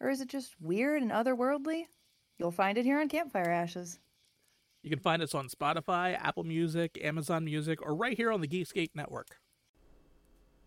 Or is it just weird and otherworldly? You'll find it here on Campfire Ashes. You can find us on Spotify, Apple Music, Amazon Music, or right here on the Geekscape Network.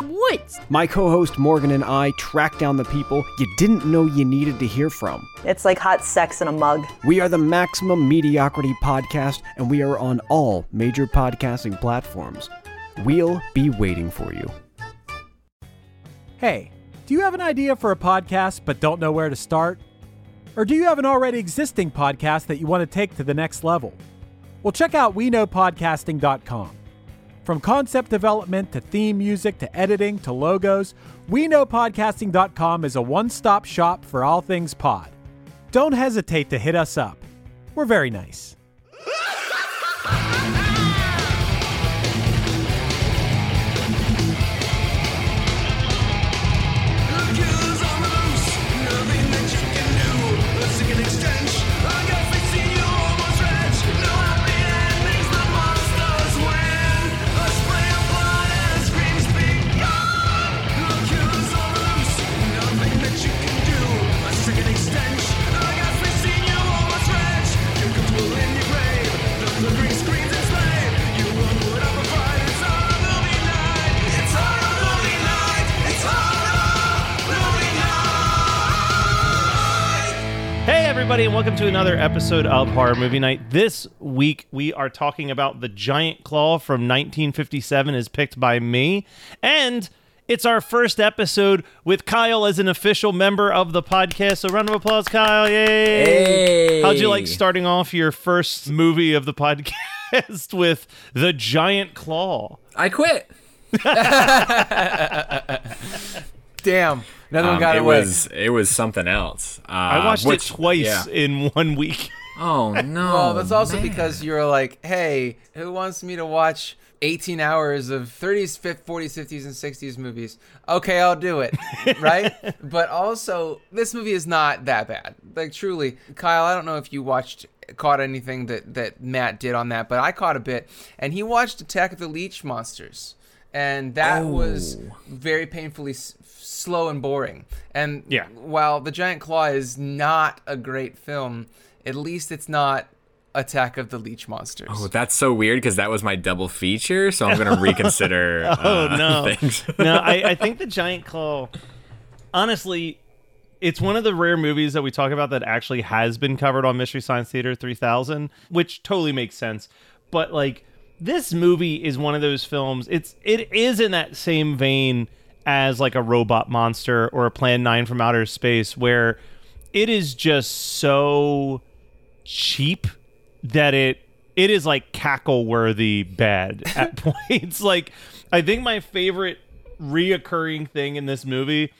woods? My co host Morgan and I track down the people you didn't know you needed to hear from. It's like hot sex in a mug. We are the Maximum Mediocrity Podcast, and we are on all major podcasting platforms. We'll be waiting for you. Hey, do you have an idea for a podcast but don't know where to start? Or do you have an already existing podcast that you want to take to the next level? Well, check out WeKnowPodcasting.com. From concept development to theme music to editing to logos, WeKnowPodcasting.com is a one stop shop for all things pod. Don't hesitate to hit us up. We're very nice. Everybody, and welcome to another episode of Horror Movie Night. This week, we are talking about The Giant Claw from 1957, as picked by me. And it's our first episode with Kyle as an official member of the podcast. So, round of applause, Kyle. Yay! Hey. How'd you like starting off your first movie of the podcast with The Giant Claw? I quit. Damn. Another one Um, got it away. was it was something else. Uh, I watched which- it twice yeah. in one week. Oh no! well, that's also man. because you're like, hey, who wants me to watch 18 hours of 30s, 50s, 40s, 50s, and 60s movies? Okay, I'll do it. right? but also, this movie is not that bad. Like, truly. Kyle, I don't know if you watched. Caught anything that that Matt did on that, but I caught a bit, and he watched Attack of the Leech Monsters, and that was Oh. very painfully s- slow and boring. And Yeah. while The Giant Claw is not a great film, at least it's not Attack of the Leech Monsters. Oh, that's so weird because that was my double feature. So I'm gonna reconsider. Oh uh, no, things. no! I, I think the Giant Claw. Honestly, it's one of the rare movies that we talk about that actually has been covered on Mystery Science Theater 3000, which totally makes sense. But like this movie is one of those films. It's it is in that same vein as like a robot monster or a Plan Nine from Outer Space, where it is just so cheap that it it is like cackle worthy bad at points. Like I think my favorite reoccurring thing in this movie,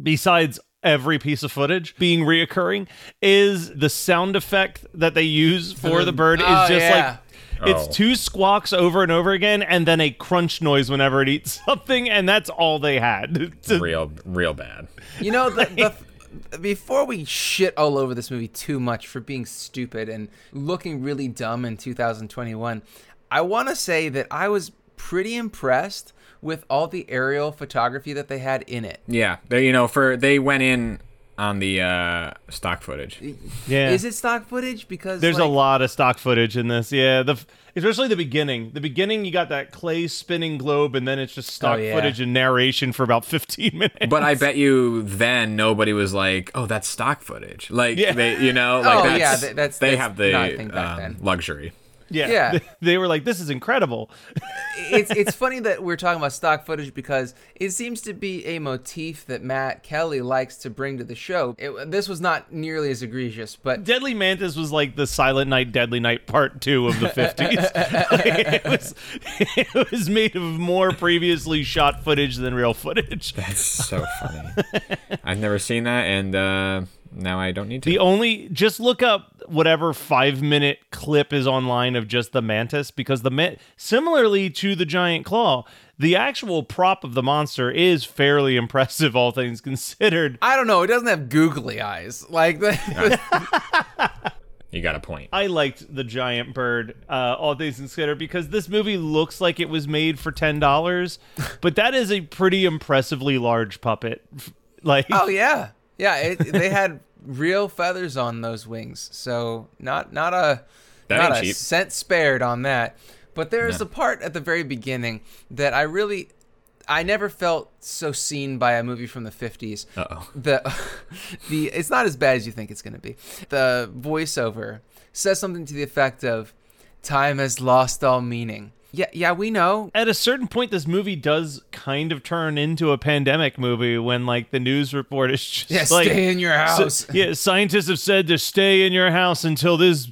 besides every piece of footage being reoccurring, is the sound effect that they use for uh, the bird is Oh, just yeah. like it's Oh. two squawks over and over again, and then a crunch noise whenever it eats something, and that's all they had. to- real, real bad. You know, the, the, before we shit all over this movie too much for being stupid and looking really dumb in 2021, I want to say that I was pretty impressed with all the aerial photography that they had in it. Yeah, they you know for they went in on the uh, stock footage. yeah. Is it stock footage? Because There's a lot of stock footage in this. Yeah, the especially the beginning. The beginning, you got that clay spinning globe, and then it's just stock Oh, yeah. footage and narration for about 15 minutes. But I bet you then nobody was like, "Oh, that's stock footage." Like Yeah. they, you know, like Oh, that's, yeah, that's- they that's have the not back um, then. luxury. Yeah. Yeah. They were like, this is incredible. it's it's funny that we're talking about stock footage because it seems to be a motif that Matt Kelly likes to bring to the show. It, this was not nearly as egregious, but Deadly Mantis was like the Silent Night, Deadly Night Part Two of the fifties. it was it was made of more previously shot footage than real footage. That's so funny. I've never seen that, and uh, now I don't need to. The only just look up whatever five minute clip is online of just the mantis because the man similarly to the giant claw, the actual prop of the monster is fairly impressive, all things considered. I don't know. It doesn't have googly eyes like that. you got a point. I liked the giant bird, uh, all things considered, because this movie looks like it was made for ten dollars, but that is a pretty impressively large puppet. Like, oh yeah, yeah. It, they had real feathers on those wings, so not not a That not a cheap. cent spared on that. But there's No. a part at the very beginning that I really. I never felt so seen by a movie from the 50s. Uh-oh. The the it's not as bad as you think it's going to be. The voiceover says something to the effect of time has lost all meaning. Yeah, yeah, we know. at a certain point, this movie does kind of turn into a pandemic movie when, like, the news report is just Yeah, like, stay in your "So- house." yeah, scientists have said to stay in your house until this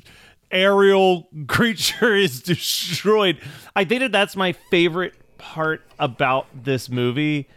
aerial creature is destroyed. I think that that's my favorite part about this movie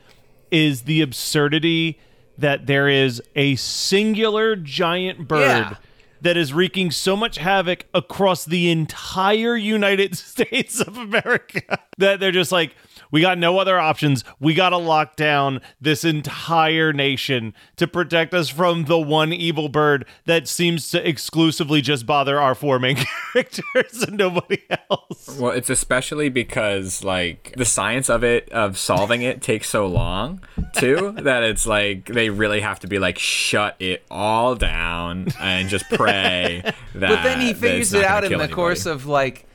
is the absurdity that there is a singular giant bird Yeah. That is wreaking so much havoc across the entire United States of America that they're just like, we got no other options. We got to lock down this entire nation to protect us from the one evil bird that seems to exclusively just bother our four main characters and nobody else. Well, it's especially because like the science of it of solving it takes so long too that it's like they really have to be like shut it all down and just pray that. But then he figures it out in the anybody. course of like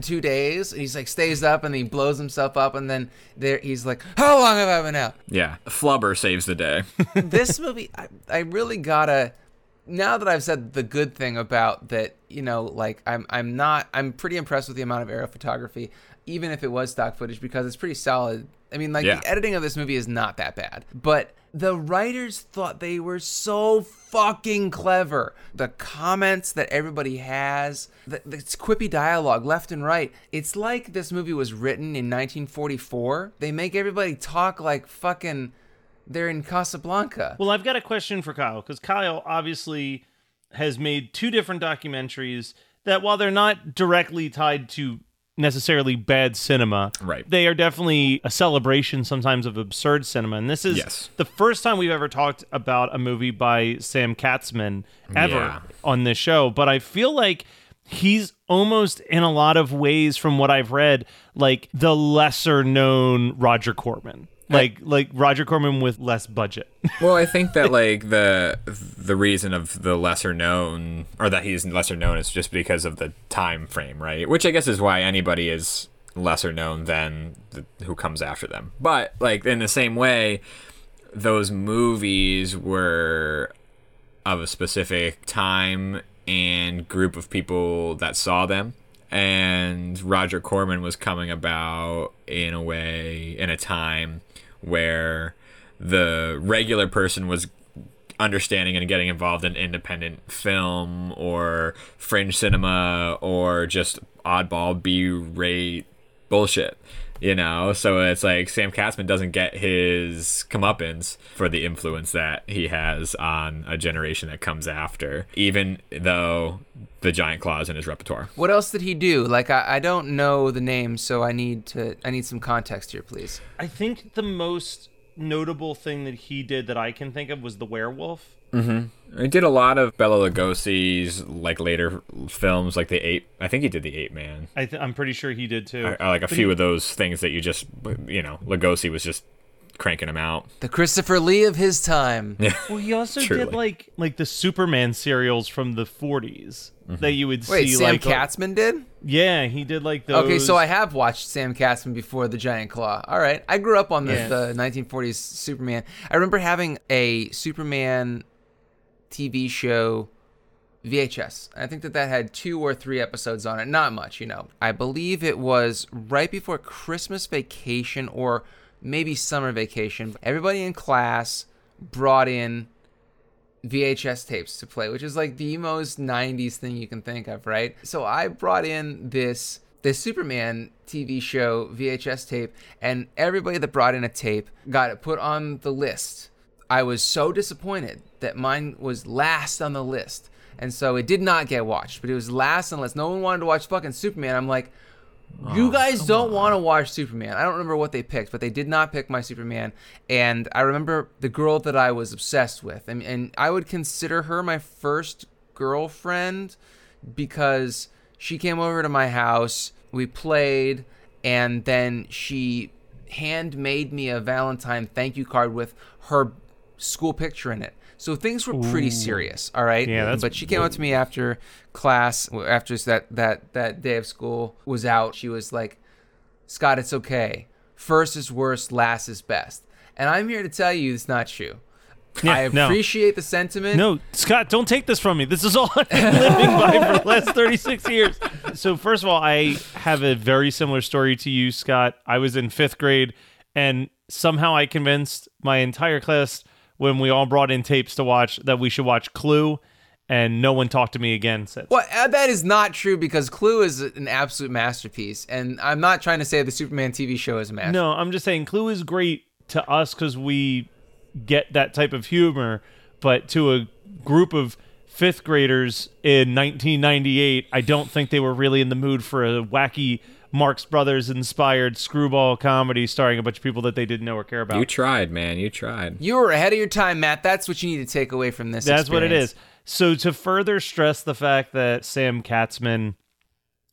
two days. And he's like stays up and he blows himself up, and then there he's like, "How long have I been out?" Yeah, Flubber saves the day. this movie, I, I really gotta. Now that I've said the good thing about that, you know, like I'm I'm not I'm pretty impressed with the amount of aerial photography, even if it was stock footage, because it's pretty solid. I mean, like Yeah. the editing of this movie is not that bad, but the writers thought they were so fucking clever. The comments that everybody has, the, the quippy dialogue left and right. It's like this movie was written in 1944. They make everybody talk like fucking they're in Casablanca. Well, I've got a question for Kyle because Kyle obviously has made two different documentaries that, while they're not directly tied to necessarily bad cinema, Right. they are definitely a celebration sometimes of absurd cinema. And this is Yes. the first time we've ever talked about a movie by Sam Katzman ever Yeah. on this show. But I feel like he's almost in a lot of ways, from what I've read, like the lesser known Roger Corman. Uh, like like Roger Corman with less budget. well, I think that like the the reason of the lesser known or that he's lesser known is just because of the time frame, right? Which I guess is why anybody is lesser known than the, who comes after them. But like in the same way, those movies were of a specific time and group of people that saw them. And Roger Corman was coming about in a way, in a time where the regular person was understanding and getting involved in independent film or fringe cinema or just oddball B-rate bullshit. You know, so it's like Sam Katzman doesn't get his comeuppance for the influence that he has on a generation that comes after, even though the giant claws in his repertoire. What else did he do? Like I, I don't know the name, so I need to I need some context here, please. I think the most notable thing that he did that I can think of was the werewolf. Mm-hmm. He did a lot of Bela Lugosi's like later films, like the Ape. I think he did the Ape Man. I th- I'm pretty sure he did too. Or, or, like a But few he- of those things that you just, you know, Lugosi was just cranking them out. The Christopher Lee of his time. Yeah. Well, he also did like like the Superman serials from the 40s that you would Wait, see. Sam like, Katzman did? Yeah, he did like those. Okay, so I have watched Sam Katzman before The Giant Claw. All right. I grew up on the, Yeah. the 1940s Superman. I remember having a Superman TV show VHS. I think that that had two or three episodes on it, not much, you know. I believe it was right before Christmas vacation or maybe summer vacation. Everybody in class brought in VHS tapes to play, which is like the most 90s thing you can think of, right? So I brought in this this Superman TV show VHS tape and everybody that brought in a tape got it put on the list. I was so disappointed that mine was last on the list. And so it did not get watched, but it was last on the list. No one wanted to watch fucking Superman. I'm like, you Oh, guys don't want to watch Superman. I don't remember what they picked, but they did not pick my Superman. And I remember the girl that I was obsessed with. And, and I would consider her my first girlfriend because she came over to my house, we played, and then she handmade me a Valentine thank you card with her school picture in it. So things were pretty Ooh. serious, all right. Yeah, that's- But she came up to me after class, after that that that day of school was out. She was like, "Scott, it's okay. First is worst, last is best." And I'm here to tell you it's not true. Yeah, I no. appreciate the sentiment. No, Scott, don't take this from me. This is all I've been living by for the last 36 years. So, first of all, I have a very similar story to you, Scott. I was in fifth grade, and somehow I convinced my entire class when we all brought in tapes to watch that we should watch Clue, and no one talked to me again since. Well, uh, that is not true because Clue is an absolute masterpiece, and I'm not trying to say the Superman TV show is a masterpiece. No, I'm just saying Clue is great to us because we get that type of humor, but to a group of fifth graders in 1998, I don't think they were really in the mood for a wacky Marx Brothers inspired screwball comedy starring a bunch of people that they didn't know or care about. You tried, man. You tried. You were ahead of your time, Matt. That's what you need to take away from this. That's what it is. So to further stress the fact that Sam Katzman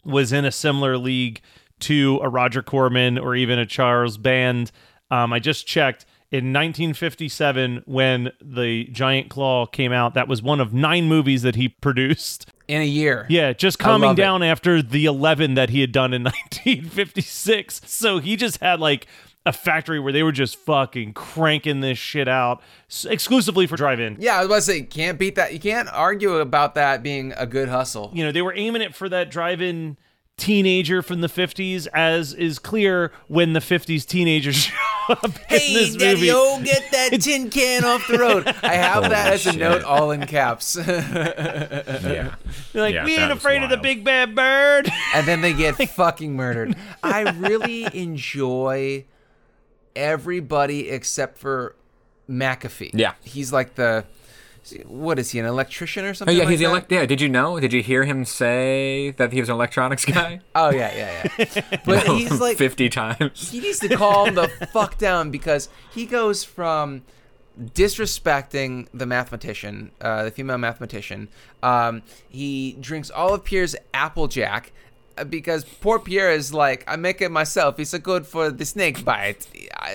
was in a similar league to a Roger Corman or even a Charles Band, um, I just checked. In 1957, when the Giant Claw came out, that was one of nine movies that he produced. In a year. Yeah, just calming love it. down after the 11 that he had done in 1956. So he just had like a factory where they were just fucking cranking this shit out exclusively for drive-in. Yeah, I was about to say, can't beat that. You can't argue about that being a good hustle. You know, they were aiming it for that drive-in teenager from the 50s as is clear when the 50s teenagers show up in Hey, this Daddy, movie. oh, get that tin can off the road. I have Holy that as a shit. note, all in caps. Yeah. They're like, Yeah, we that ain't was afraid of the wild. big bad bird. and then they get fucking murdered. I really enjoy everybody except for McAfee. Yeah. he's like the what is he an electrician or something? Oh yeah, like he's that? elect. Yeah, did you know? Did you hear him say that he was an electronics guy? Oh yeah, yeah, yeah. But No, he's like fifty times. he needs to calm the fuck down because he goes from disrespecting the mathematician, uh, the female mathematician. Um, he drinks all of Pierre's Applejack because poor Pierre is like, I make it myself. It's a good for the snake bite.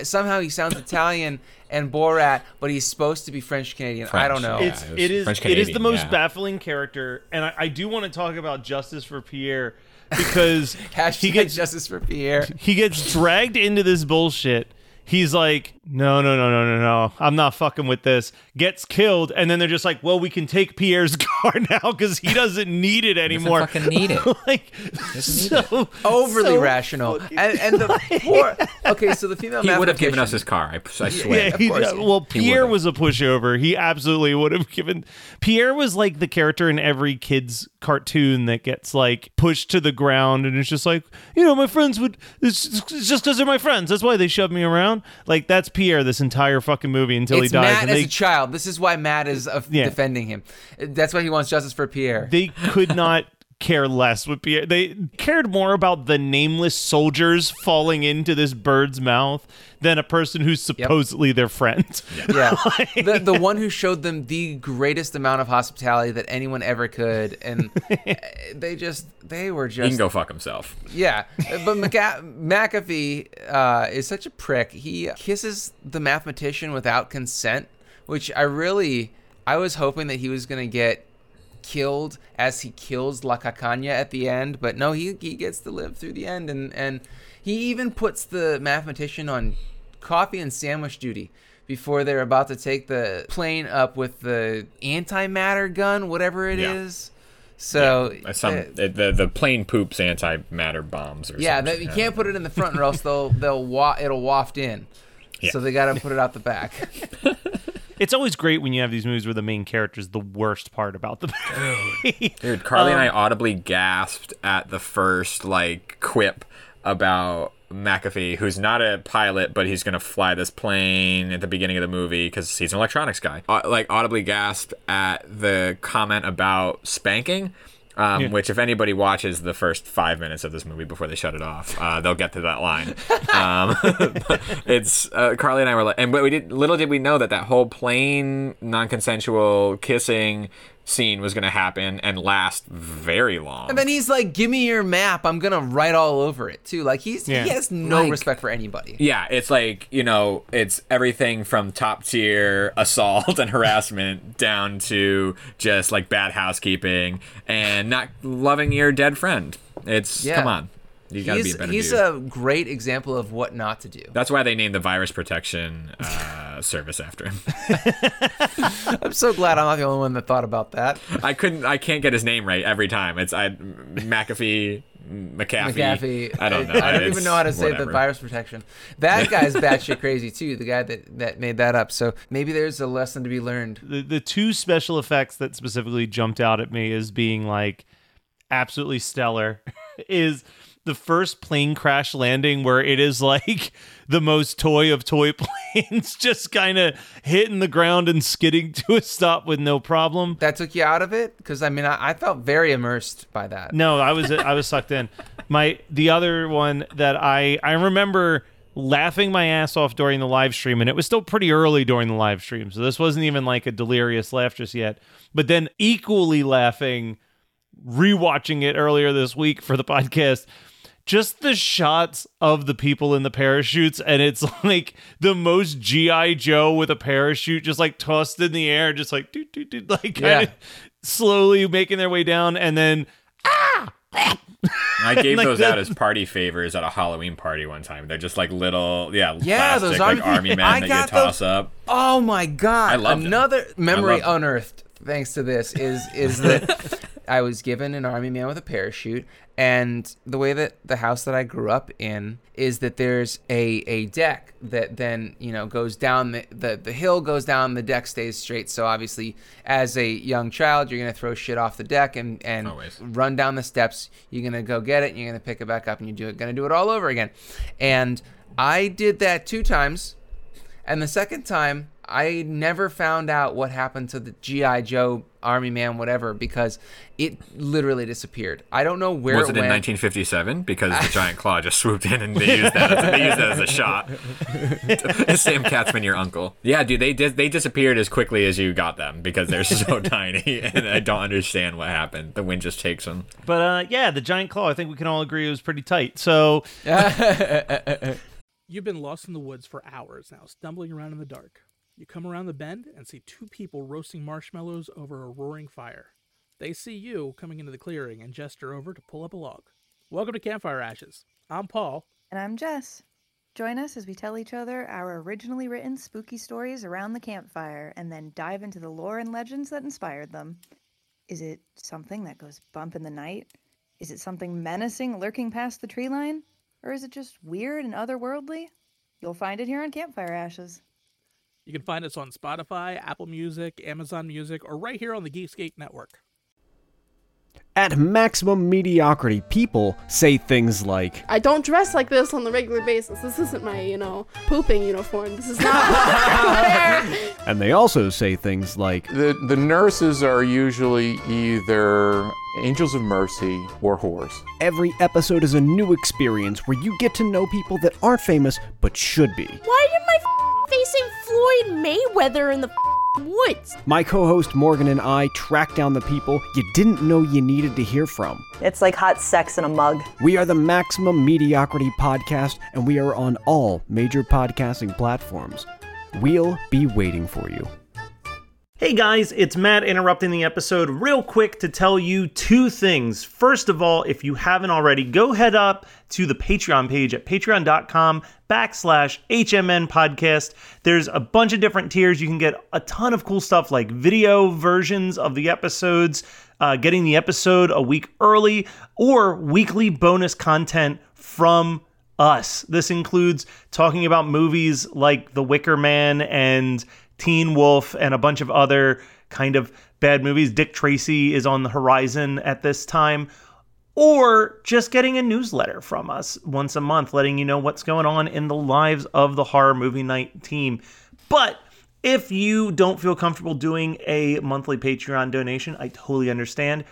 Somehow he sounds Italian and Borat, but he's supposed to be French Canadian. I don't know. Yeah, it's it it is. It is the most yeah. baffling character, and I, I do want to talk about justice for Pierre because he gets justice for Pierre. he gets dragged into this bullshit. He's like, no, no, no, no, no, no. I'm not fucking with this. Gets killed, and then they're just like, well, we can take Pierre's car now because he doesn't need it anymore. fucking need it. like, Doesn't need so Overly so rational. fucking- And, and the poor. Okay, so the female He would have given us his car. I, I swear. Yeah, he, course. well, Pierre was a pushover. He absolutely would have given. Pierre was like the character in every kid's cartoon that gets like pushed to the ground, and it's just like, you know, my friends would. It's, it's just because they're my friends. That's why they shove me around. Like that's Pierre this entire fucking movie until it's he dies. Matt and as they a child. This is why Matt is uh, Yeah. defending him. That's why he wants justice for Pierre. they could not care less with Pierre. They cared more about the nameless soldiers falling into this bird's mouth than a person who's supposedly their friend. yeah, the the one who showed them the greatest amount of hospitality that anyone ever could, and uh, they just they were just he can go fuck himself. Yeah, but McA- McAfee uh, is such a prick. He kisses the mathematician without consent, which I really, I was hoping that he was gonna get killed as he kills La Carcagne at the end, but no, he he gets to live through the end, and and he even puts the mathematician on coffee and sandwich duty before they're about to take the plane up with the antimatter gun, whatever it is. Yeah. So Uh, Some uh, the, the plane poops antimatter bombs or yeah, that, you can't put it in the front or else they'll they'll wa- it'll waft in. Yeah. So they got to put it out the back. It's always great when you have these movies where the main character is the worst part about the movie. Dude, Carly and I Um, audibly gasped at the first like quip about McAfee, who's not a pilot, but he's gonna fly this plane at the beginning of the movie because he's an electronics guy. Uh, like audibly gasped at the comment about spanking. Um, Yeah. Which, if anybody watches the first five minutes of this movie before they shut it off, uh, they'll get to that line. Um, it's uh, Carly and I were like, and but we did little did we know that that whole plain non-consensual kissing scene was going to happen and last very long. and then he's like, "Give me your map. I'm gonna write all over it too." Like he's Yeah. he has no Like- respect for anybody. Yeah, it's like, you know, it's everything from top tier assault and harassment down to just like bad housekeeping and not loving your dead friend. It's Yeah. come on. You got to be he's a better he's dude. a great example of what not to do. That's why they named the virus protection uh, service after him. I'm so glad I'm not the only one that thought about that. I couldn't. I can't get his name right every time. It's I McAfee, McAfee. McAfee. I don't know. I, don't It's even know how to say the virus protection. That guy's batshit crazy too. The guy that that made that up. So maybe there's a lesson to be learned. the the two special effects that specifically jumped out at me as being like absolutely stellar is the first plane crash landing where it is like the most toy of toy planes just kind of hitting the ground and skidding to a stop with no problem. That took you out of it because I mean I, I felt very immersed by that. No, I was I was sucked in. My the other one that I I remember laughing my ass off during the live stream and it was still pretty early during the live stream. So this wasn't even like a delirious laugh just yet. But then equally laughing rewatching it earlier this week for the podcast just the shots of the people in the parachutes and it's like the most gi joe with a parachute just like tossed in the air just like doot, doot, doot, like kind Yeah. of slowly making their way down and then ah I gave Like those the- out as party favors at a Halloween party one time. They're just like little, yeah, Yeah, plastic, those like army- army men I that you toss those- up. Oh my god! I loved it. Another memory I loved it. unearthed thanks to this is is that I was given an army man with a parachute, and the way that the house that I grew up in is that there's a a deck that then you know goes down the the, the hill goes down, the deck stays straight. So obviously, as a young child, you're gonna throw shit off the deck and and Always. run down the steps. You're gonna go get it, and you're gonna pick it back up, and you're do, gonna do it all over again. And I did that two times. And the second time, I never found out what happened to the GI Joe Army Man, whatever, because it literally disappeared. I don't know where was it it in 1957? Because the giant claw just swooped in and they used that. As, they used that as a shot. Is Sam Katzman your uncle? Yeah, dude. They dis- they disappeared as quickly as you got them because they're so tiny, and I don't understand what happened. The wind just takes them. but uh yeah the giant claw i think we can all agree it was pretty tight so You've been lost in the woods for hours now, stumbling around in the dark. You come around the bend and see two people roasting marshmallows over a roaring fire. They see you coming into the clearing and gesture over to pull up a log. Welcome to Campfire Ashes. I'm Paul. And I'm Jess. Join us as we tell each other our originally written spooky stories around the campfire and then dive into the lore and legends that inspired them. Is it something that goes bump in the night? Is it something menacing lurking past the tree line? Or is it just weird and otherworldly? You'll find it here on Campfire Ashes. You can find us on Spotify, Apple Music, Amazon Music, or right here on the Geekscape Network. At maximum mediocrity, people say things like, I don't dress like this on the regular basis. This isn't my, you know, pooping uniform. This is not. and they also say things like, The, the nurses are usually either angels of mercy or whores. Every episode is a new experience where you get to know people that aren't famous but should be. Why am I facing Floyd Mayweather in the woods? My co host Morgan and I track down the people you didn't know you needed to hear from. It's like hot sex in a mug. We are the Maximum Mediocrity Podcast, and we are on all major podcasting platforms. We'll be waiting for you. Hey guys, it's Matt interrupting the episode real quick to tell you two things. First of all, if you haven't already, go head up to the Patreon page at patreon.com backslash HMN podcast. There's a bunch of different tiers. You can get a ton of cool stuff like video versions of the episodes, uh, getting the episode a week early, or weekly bonus content from us. This includes talking about movies like The Wicker Man and Teen Wolf and a bunch of other kind of bad movies. Dick Tracy is on the horizon at this time. Or just getting a newsletter from us once a month, letting you know what's going on in the lives of the horror movie night team. But if you don't feel comfortable doing a monthly Patreon donation, I totally understand.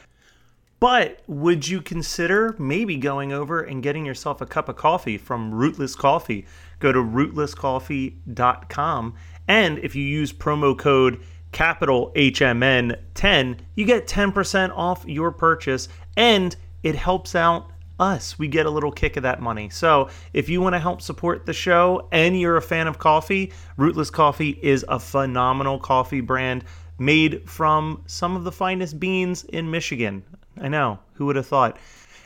But would you consider maybe going over and getting yourself a cup of coffee from Rootless Coffee? Go to rootlesscoffee.com and if you use promo code capital HMN10, you get 10% off your purchase and it helps out us. We get a little kick of that money. So if you want to help support the show and you're a fan of coffee, Rootless Coffee is a phenomenal coffee brand made from some of the finest beans in Michigan. I know, who would have thought?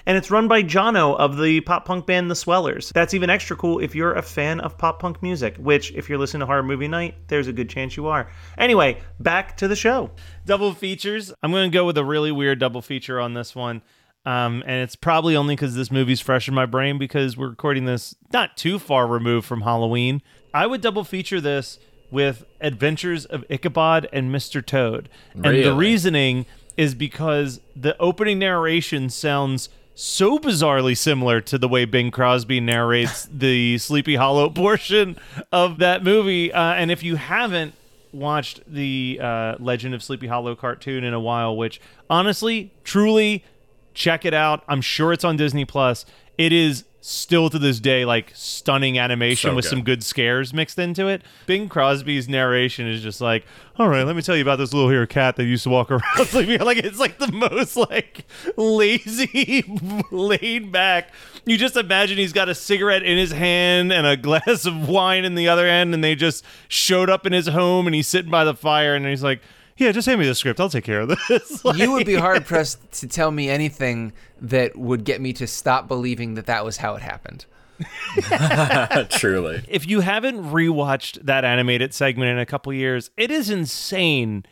And it's run by Jono of the pop punk band The Swellers. That's even extra cool if you're a fan of pop punk music, which, if you're listening to Horror Movie Night, there's a good chance you are. Anyway, back to the show. Double features. I'm going to go with a really weird double feature on this one. Um, and it's probably only because this movie's fresh in my brain because we're recording this not too far removed from Halloween. I would double feature this with Adventures of Ichabod and Mr. Toad. And the reasoning is because the opening narration sounds so bizarrely similar to the way Bing Crosby narrates the Sleepy Hollow portion of that movie. Uh, and if you haven't watched the uh, Legend of Sleepy Hollow cartoon in a while, which honestly, truly, check it out. I'm sure it's on Disney Plus. It is still to this day like stunning animation So with good. some good scares mixed into it. Bing Crosby's narration is just like, all right, let me tell you about this little hairy cat that used to walk around sleeping. Like it's like the most like lazy, laid back. You just imagine he's got a cigarette in his hand and a glass of wine in the other end, and they just showed up in his home and he's sitting by the fire and he's like, yeah, just hand me the script. I'll take care of this. you would be hard pressed to tell me anything that would get me to stop believing that that was how it happened. Truly. if you haven't rewatched that animated segment in a couple years, it is insane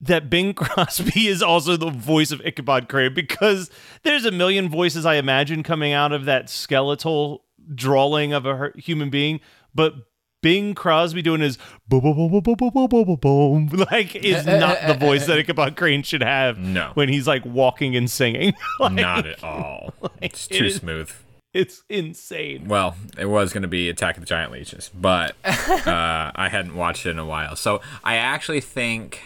that Bing Crosby is also the voice of Ichabod Crane because there's a million voices I imagine coming out of that skeletal drawing of a human being, but Bing Crosby doing his boom, boom, boom, boom, boom, boom, boom, boom, boom, like is not the voice that Ichabod Crane should have No. when he's like walking and singing. Like, Not at all. It's it too is- smooth. It's insane. Well, it was going to be Attack of the Giant Leeches, but uh, I hadn't watched it in a while. So I actually think.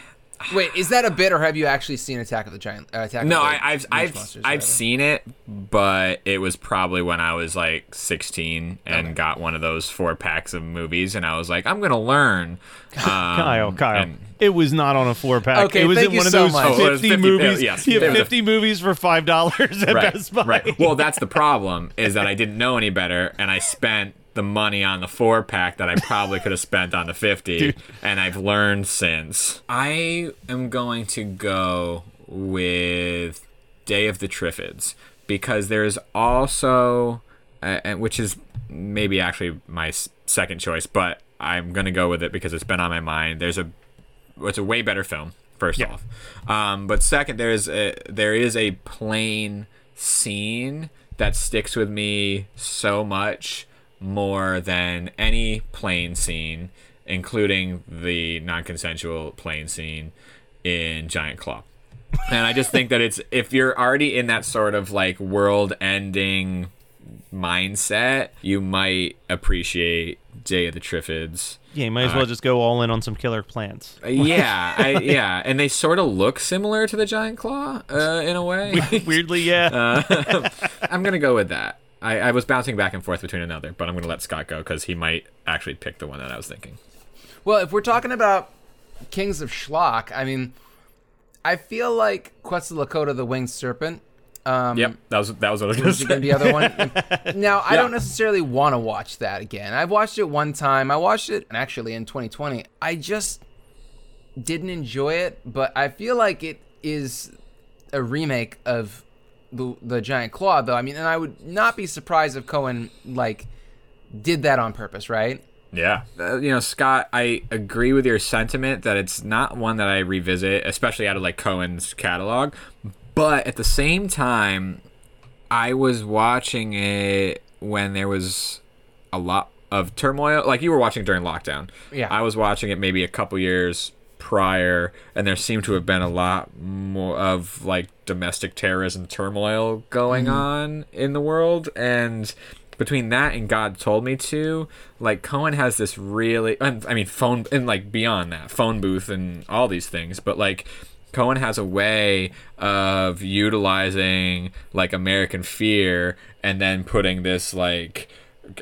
Wait, is that a bit, or have you actually seen Attack of the Giant? Uh, Attack No, of the I, I've I've Monsters, I've rather. seen it, but it was probably when I was like 16 and got one of those four packs of movies, and I was like, I'm gonna learn. Um, Kyle, Kyle. and- it was not on a four pack. Okay, it was thank in you one of so those much. Oh, 50, 50 movies. uh, yes, you there have a- 50 movies for $5 at right, Best Buy. right. Well, that's the problem is that I didn't know any better, and I spent the money on the four pack that I probably could have spent on the 50, Dude. and I've learned since. I am going to go with Day of the Triffids because there's also, uh, and- which is maybe actually my second choice, but I'm gonna go with it because it's been on my mind. There's a, it's a way better film. First Yeah. off, um, but second, there's a there is a plane scene that sticks with me so much more than any plane scene, including the non-consensual plane scene in Giant Claw. And I just think that it's if you're already in that sort of like world-ending mindset, you might appreciate Day of the Triffids. Yeah, you might as well just go all in on some killer plants. Uh, yeah, I, yeah, and they sort of look similar to the giant claw uh, in a way. Weirdly, yeah. Uh, I'm gonna go with that. I, I was bouncing back and forth between another, but I'm gonna let Scott go because he might actually pick the one that I was thinking. Well, if we're talking about Kings of Schlock, I mean, I feel like Quetzalcoatl the Lakota the Winged Serpent. Um, Yep, that was that was what I was gonna say. the other one. now, I Yeah. don't necessarily want to watch that again. I've watched it one time. I watched it actually in 2020. I just didn't enjoy it, but I feel like it is a remake of the the Giant Claw, though. I mean, and I would not be surprised if Cohen like did that on purpose, right? Yeah. Uh, you know, Scott, I agree with your sentiment that it's not one that I revisit, especially out of like Cohen's catalog. But at the same time, I was watching it when there was a lot of turmoil. Like you were watching during lockdown. Yeah. I was watching it maybe a couple years prior, and there seemed to have been a lot more of like domestic terrorism turmoil going Mhm. on in the world. And between that and God told me to, like Cohen has this really, I mean, phone and like beyond that, phone booth and all these things, but like. Cohen has a way of utilizing like American fear and then putting this like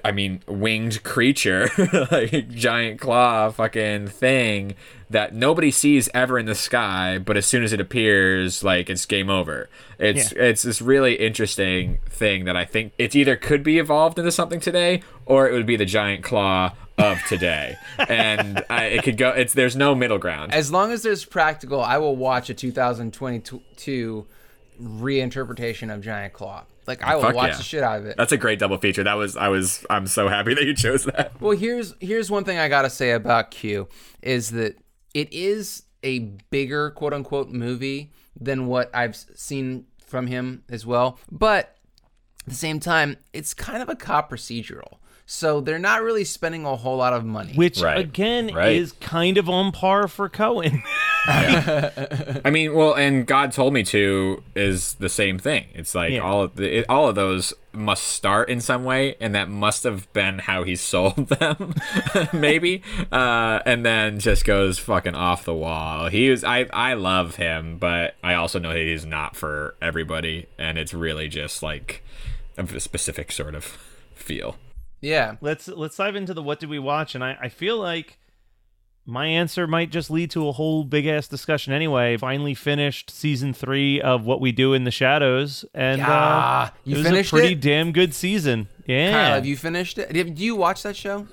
I mean winged creature like giant claw fucking thing that nobody sees ever in the sky but as soon as it appears like it's game over. It's it's this really interesting thing that I think it's either could be evolved into something today or it would be the giant claw of today. and I, it could go it's there's no middle ground. As long as there's practical, I will watch a 2022 reinterpretation of Giant Claw. Like I will Fuck watch yeah. the shit out of it. That's a great double feature. That was I was I'm so happy that you chose that. Well, here's here's one thing I gotta say about Q is that it is a bigger quote unquote movie than what I've seen from him as well. But at the same time, it's kind of a cop procedural. So they're not really spending a whole lot of money. Which again right. is kind of on par for Cohen. I mean, well, and God told me to is the same thing. It's like Yeah. all of the, it, all of those must start in some way, and that must have been how he sold them, maybe. Uh, and then just goes fucking off the wall. He was I I love him, but I also know that he's not for everybody, and it's really just like a specific sort of feel. Yeah. Let's let's dive into the what did we watch, and I, I feel like my answer might just lead to a whole big ass discussion anyway. Finally finished season three of What We Do in the Shadows, and Yeah. uh, You it was finished a pretty it? damn good season. Yeah, Kyle, have you finished it? Did- Do you watch that show?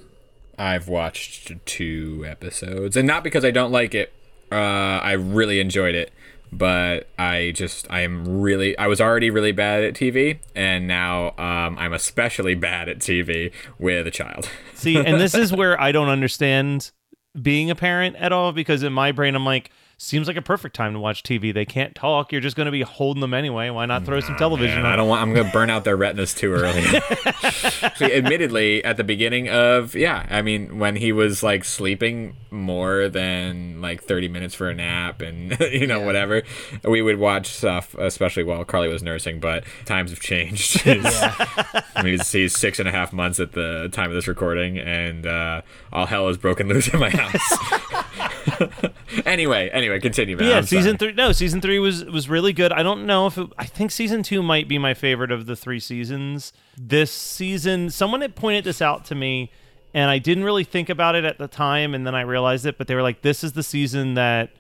I've watched two episodes, and not because I don't like it. Uh, I really enjoyed it, but I just I am really I was already really bad at TV, and now um, I'm especially bad at TV with a child. See, and this is where I don't understand being a parent at all? Because in my brain I'm like, seems like a perfect time to watch TV. They can't talk. You're just going to be holding them anyway. Why not throw some television Man, on? I don't want. I'm gonna burn out their retinas too early. See, admittedly, at the beginning of yeah, I mean, when he was like sleeping more than like 30 minutes for a nap, and you know whatever, we would watch stuff, especially while Carly was nursing. But times have changed. I mean, he's, he's six and a half months at the time of this recording, and uh, all hell is broken loose in my house. anyway, anyway, continue, man. yeah, I'm season sorry. three. No, season three was was really good. I don't know if it, I think season two might be my favorite of the three seasons. This season, someone had pointed this out to me, and I didn't really think about it at the time, and then I realized it. But they were like, "This is the season that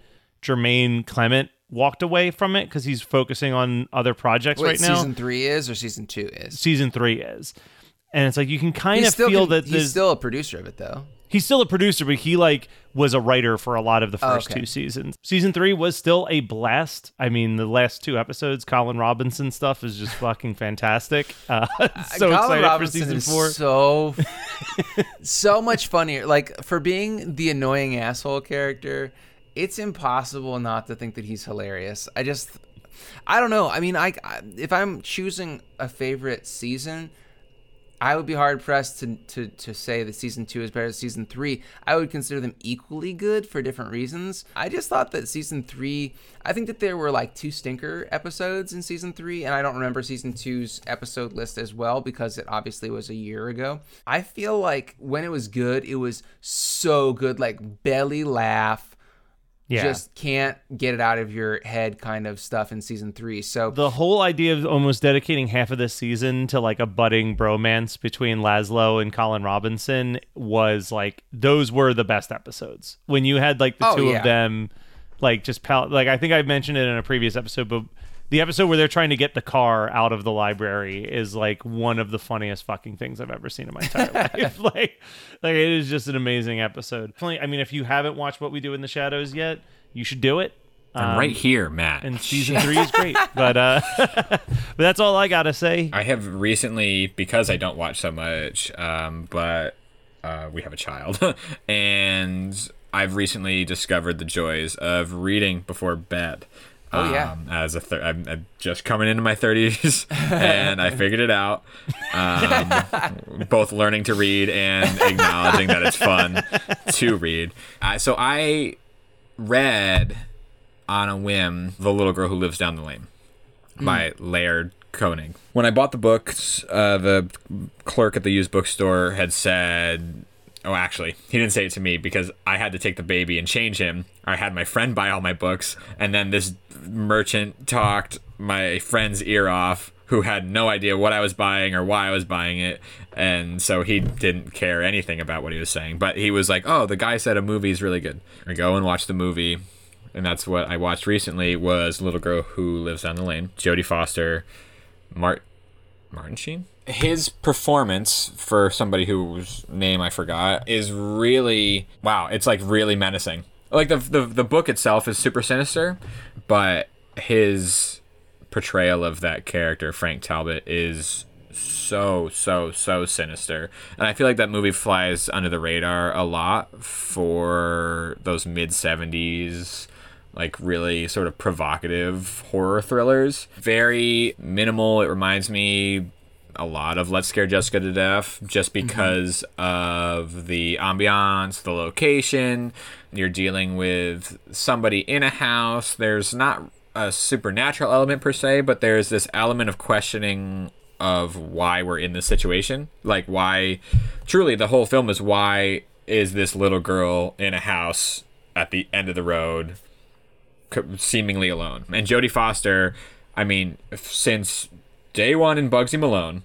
Jemaine Clement walked away from it because he's focusing on other projects Wait, right now." season three is or season two is? season three is. And it's like you can kind He's of still feel con- that he's still a producer of it though. He's still a producer, but he like was a writer for a lot of the Oh, first okay. two seasons. Season three was still a blast. I mean, the last two episodes, Colin Robinson stuff is just fucking fantastic. Uh, so Colin excited Robinson for season four. So, so much funnier. Like for being the annoying asshole character, it's impossible not to think that he's hilarious. I just, I don't know. I mean, I I- if I'm choosing a favorite season. I would be hard pressed to, to, to say that season two is better than season three. I would consider them equally good for different reasons. I just thought that season three, I think that there were like two stinker episodes in season three, and I don't remember season two's episode list as well because it obviously was a year ago. I feel like when it was good, it was so good, like belly laugh. Yeah. Just can't get it out of your head kind of stuff in season three. So the whole idea of almost dedicating half of this season to like a budding bromance between Laszlo and Colin Robinson was like those were the best episodes. When you had like the Oh, two yeah. of them like just pal like I think I mentioned it in a previous episode but the episode where they're trying to get the car out of the library is like one of the funniest fucking things I've ever seen in my entire life. Like, like it is just an amazing episode. Definitely- I mean, if you haven't watched What We Do in the Shadows yet, you should do it. I'm Um, right here, Matt. And season three is great, but uh, but that's all I gotta say. I have recently, because I don't watch so much, um, but uh, we have a child, and I've recently discovered the joys of reading before bed. Oh, yeah. Um, as a thir- I'm, I'm just coming into my 30s, and I figured it out. Um, both learning to read and acknowledging that it's fun to read. Uh, so I read on a whim The Little Girl Who Lives Down the Lane by Laird Koenig. When I bought the books, uh, the clerk at the used bookstore had said, Oh, actually, he didn't say it to me because I had to take the baby and change him. I had my friend buy all my books, and then this merchant talked my friend's ear off who had no idea what I was buying or why I was buying it. And so he didn't care anything about what he was saying. But he was like, Oh, the guy said a movie is really good. I go and watch the movie and that's what I watched recently was Little Girl Who Lives Down the Lane. Jodie Foster, Mart Martin Sheen. His performance for somebody whose name I forgot is really wow. It's like really menacing. Like the the the book itself is super sinister, but his portrayal of that character Frank Talbot is so so so sinister and i feel like that movie flies under the radar a lot for those mid 70s like really sort of provocative horror thrillers very minimal it reminds me a lot of let's scare jessica to death just mm-hmm. because of the ambiance the location you're dealing with somebody in a house there's not a supernatural element per se but there's this element of questioning of why we're in this situation. Like why truly the whole film is why is this little girl in a house at the end of the road seemingly alone. And Jodie Foster, I mean, since day 1 in Bugsy Malone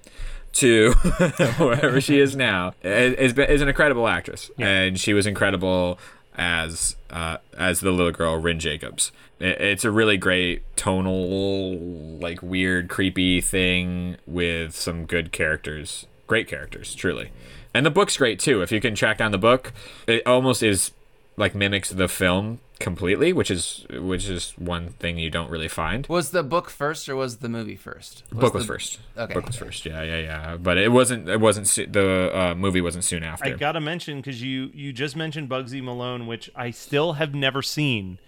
to wherever she is now is, is, an incredible actress. And she was incredible as uh, as the little girl Rynn Jacobs. It, it's a really great tonal, like weird, creepy thing with some good characters. Great characters, truly. And the book's great too. If you can track down the book, it almost is like mimics the film completely, which is which is one thing you don't really find. Was the book first or was the movie first? book was the- first. Okay. Book was first. Yeah, yeah, yeah. But it wasn't. It wasn't. Su- the uh, movie wasn't soon after. I gotta mention because you you just mentioned Bugsy Malone, which I still have never seen.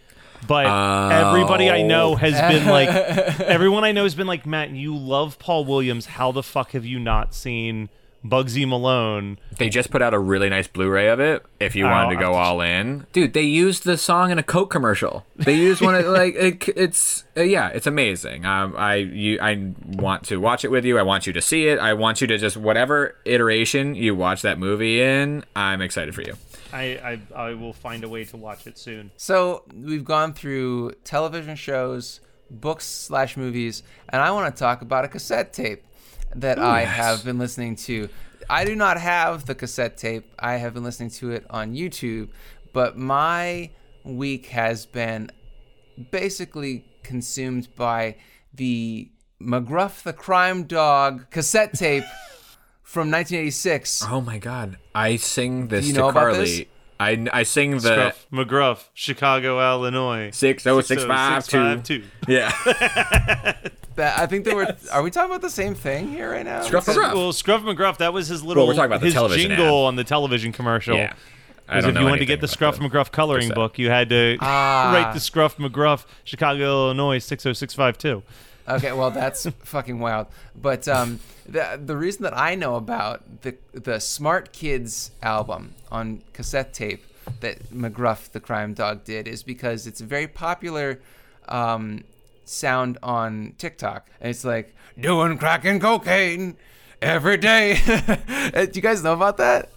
But everybody I know has been like, everyone I know has been like, Matt, you love Paul Williams. How the fuck have you not seen Bugsy Malone? They just put out a really nice Blu-ray of it. If you Oh, wanted to go I'll- all in, dude, they used the song in a Coke commercial. They used one of like it, it's uh, yeah, it's amazing. Um, I you I want to watch it with you. I want you to see it. I want you to just whatever iteration you watch that movie in. I'm excited for you. I, I I will find a way to watch it soon. So we've gone through television shows, books slash movies, and I want to talk about a cassette tape that I yes. have been listening to. I do not have the cassette tape. I have been listening to it on YouTube, but my week has been basically consumed by the McGruff the Crime Dog cassette tape from 1986. Oh my god, I sing this you to know about Carly. this? I I sing the Scruff McGruff, Chicago, Illinois. six oh six five two. 60652. Yeah. That I think they were. Are we talking about the same thing here right now? Scruff McGruff. Well, Scruff McGruff, that was his little we're talking about the his television jingle ad. on the television commercial. Yeah. Because if know you wanted to get the Scruff the McGruff coloring book, you had to Ah. write the Scruff McGruff, Chicago, Illinois, 60652. Okay, well that's fucking wild. But um, the the reason that I know about the the Smart Kids album on cassette tape that McGruff the Crime Dog did is because it's a very popular um, sound on TikTok, and it's like doing crack and cocaine every day. Uh, Do you guys know about that?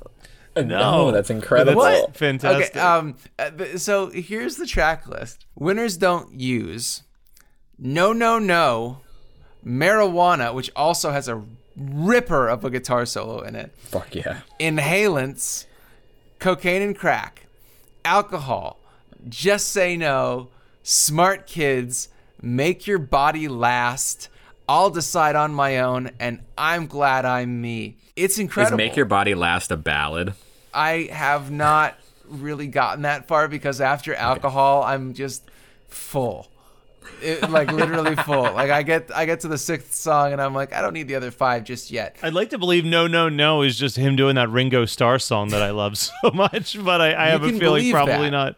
No, that's incredible. That's fantastic. Okay, um, uh, so here's the track list. Winners don't use. No, no, no. Marijuana, which also has a ripper of a guitar solo in it. Fuck yeah. Inhalants, cocaine and crack, alcohol, just say no, smart kids, Make your body last. I'll decide on my own, and I'm glad I'm me. It's incredible. Is. Make Your Body Last a ballad? I have not really gotten that far because after alcohol, I'm just full. It, like literally full. Like I get I get to the sixth song and I'm like, I don't need the other five just yet. I'd like to believe No No No is just him doing that Ringo Starr song that I love so much, but I, I have a feeling probably that.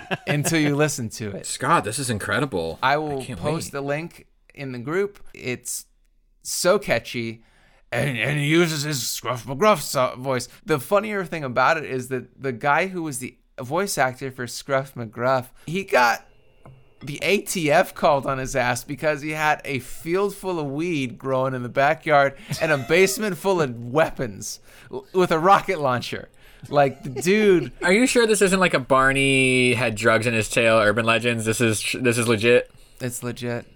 not. Until you listen to it. Scott, this is incredible. I will can't post wait. the link in the group. It's so catchy. And, and he uses his Scruff McGruff voice. The funnier thing about it is that the guy who was the voice actor for Scruff McGruff, he got the ATF called on his ass because he had a field full of weed growing in the backyard and a basement full of weapons with a rocket launcher. Like the dude, Are you sure this isn't like a Barney had drugs in his tail? Urban Legends. This is this is legit. it's legit.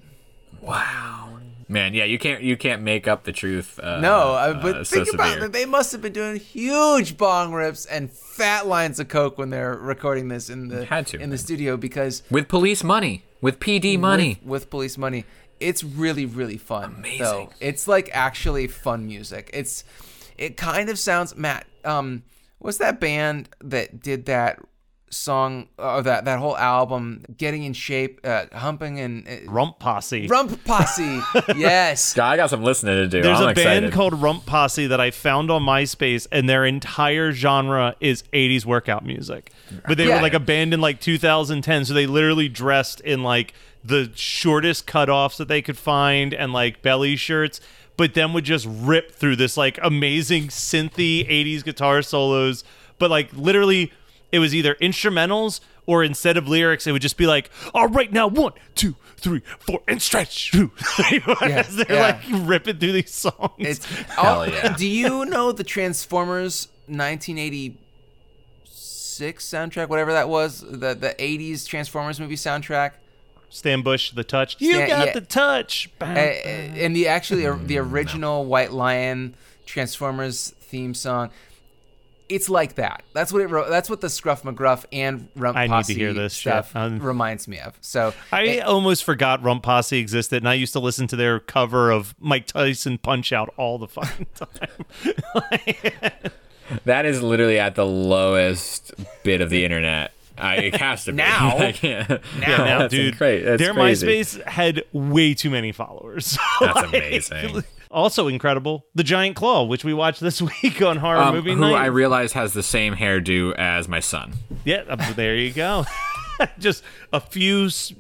Man, yeah, you can't you can't make up the truth. Uh, No, uh, but uh, so think about severe. it. They must have been doing huge bong rips and fat lines of coke when they're recording this in the Had to, in the studio because with police money, with PD money. with, with police money. It's really really fun. Amazing. Though. It's like actually fun music. It's it kind of sounds Matt. Um, what's that band that did that song or that that whole album? Getting in shape, uh, humping and uh, Rump Posse. Rump Posse. yes. Scott, I got some listening to do. There's I'm a excited. band called Rump Posse that I found on MySpace, and their entire genre is 80s workout music. But they Yeah. were like a band in like 2010, so they literally dressed in like the shortest cutoffs that they could find and like belly shirts, but then would just rip through this like amazing synthy 80s guitar solos. But like literally, it was either instrumentals or instead of lyrics, it would just be like, all right, now one, two, three, four, and stretch. As they're yeah. like ripping through these songs. It's Hell oh, yeah. Do you know the Transformers 1986 soundtrack, whatever that was, the the 80s Transformers movie soundtrack? Stan Bush, the touch. You Stan- got yeah. the touch. And the actually the mm, original White Lion Transformers theme song. It's like that. That's what it. Wrote, that's what the Scruff McGruff and Rump I need to Posse hear this stuff Um, reminds me of. So I almost forgot Rump Posse existed, and I used to listen to their cover of Mike Tyson Punch Out all the fucking time. That is literally at the lowest bit of the internet. I, it has to be. Now? I can't. Yeah, now, that's dude, great. That's their crazy. MySpace had way too many followers. That's Like, amazing. Also incredible, the Giant Claw, which we watched this week on Horror Um, Movie who Night. I realize has the same hairdo as my son. yeah, there you go. Just a few. s-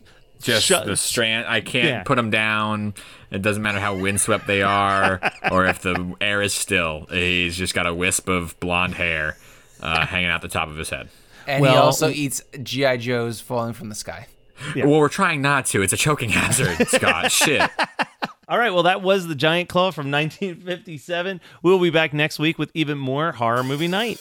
Just shut- the strand. I can't Yeah. put them down. It doesn't matter how windswept they are, or if the air is still. He's just got a wisp of blonde hair uh, hanging out the top of his head. and he also eats GI Joes falling from the sky. Well, we're trying not to. It's a choking hazard, Scott. Shit. All right, well, that was the Giant Claw from 1957. We'll be back next week with even more Horror Movie Night.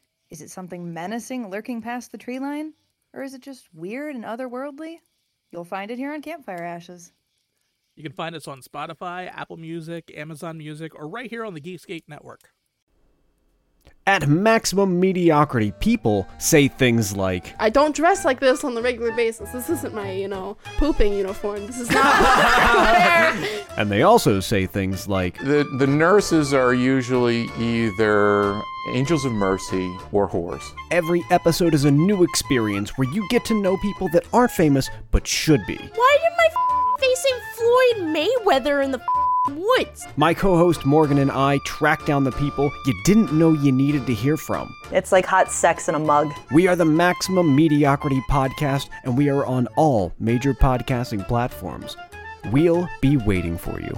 Is it something menacing lurking past the tree line? Or is it just weird and otherworldly? You'll find it here on Campfire Ashes. You can find us on Spotify, Apple Music, Amazon Music, or right here on the Geekscape Network. At Maximum Mediocrity, people say things like, I don't dress like this on the regular basis. This isn't my, you know, pooping uniform. This is not what I wear. and they also say things like, The, the nurses are usually either angels of mercy or whores. Every episode is a new experience where you get to know people that aren't famous but should be. Why am I f- facing Floyd Mayweather in the f- woods. My co host Morgan and I track down the people you didn't know you needed to hear from. It's like hot sex in a mug. We are the Maximum Mediocrity Podcast, and we are on all major podcasting platforms. We'll be waiting for you.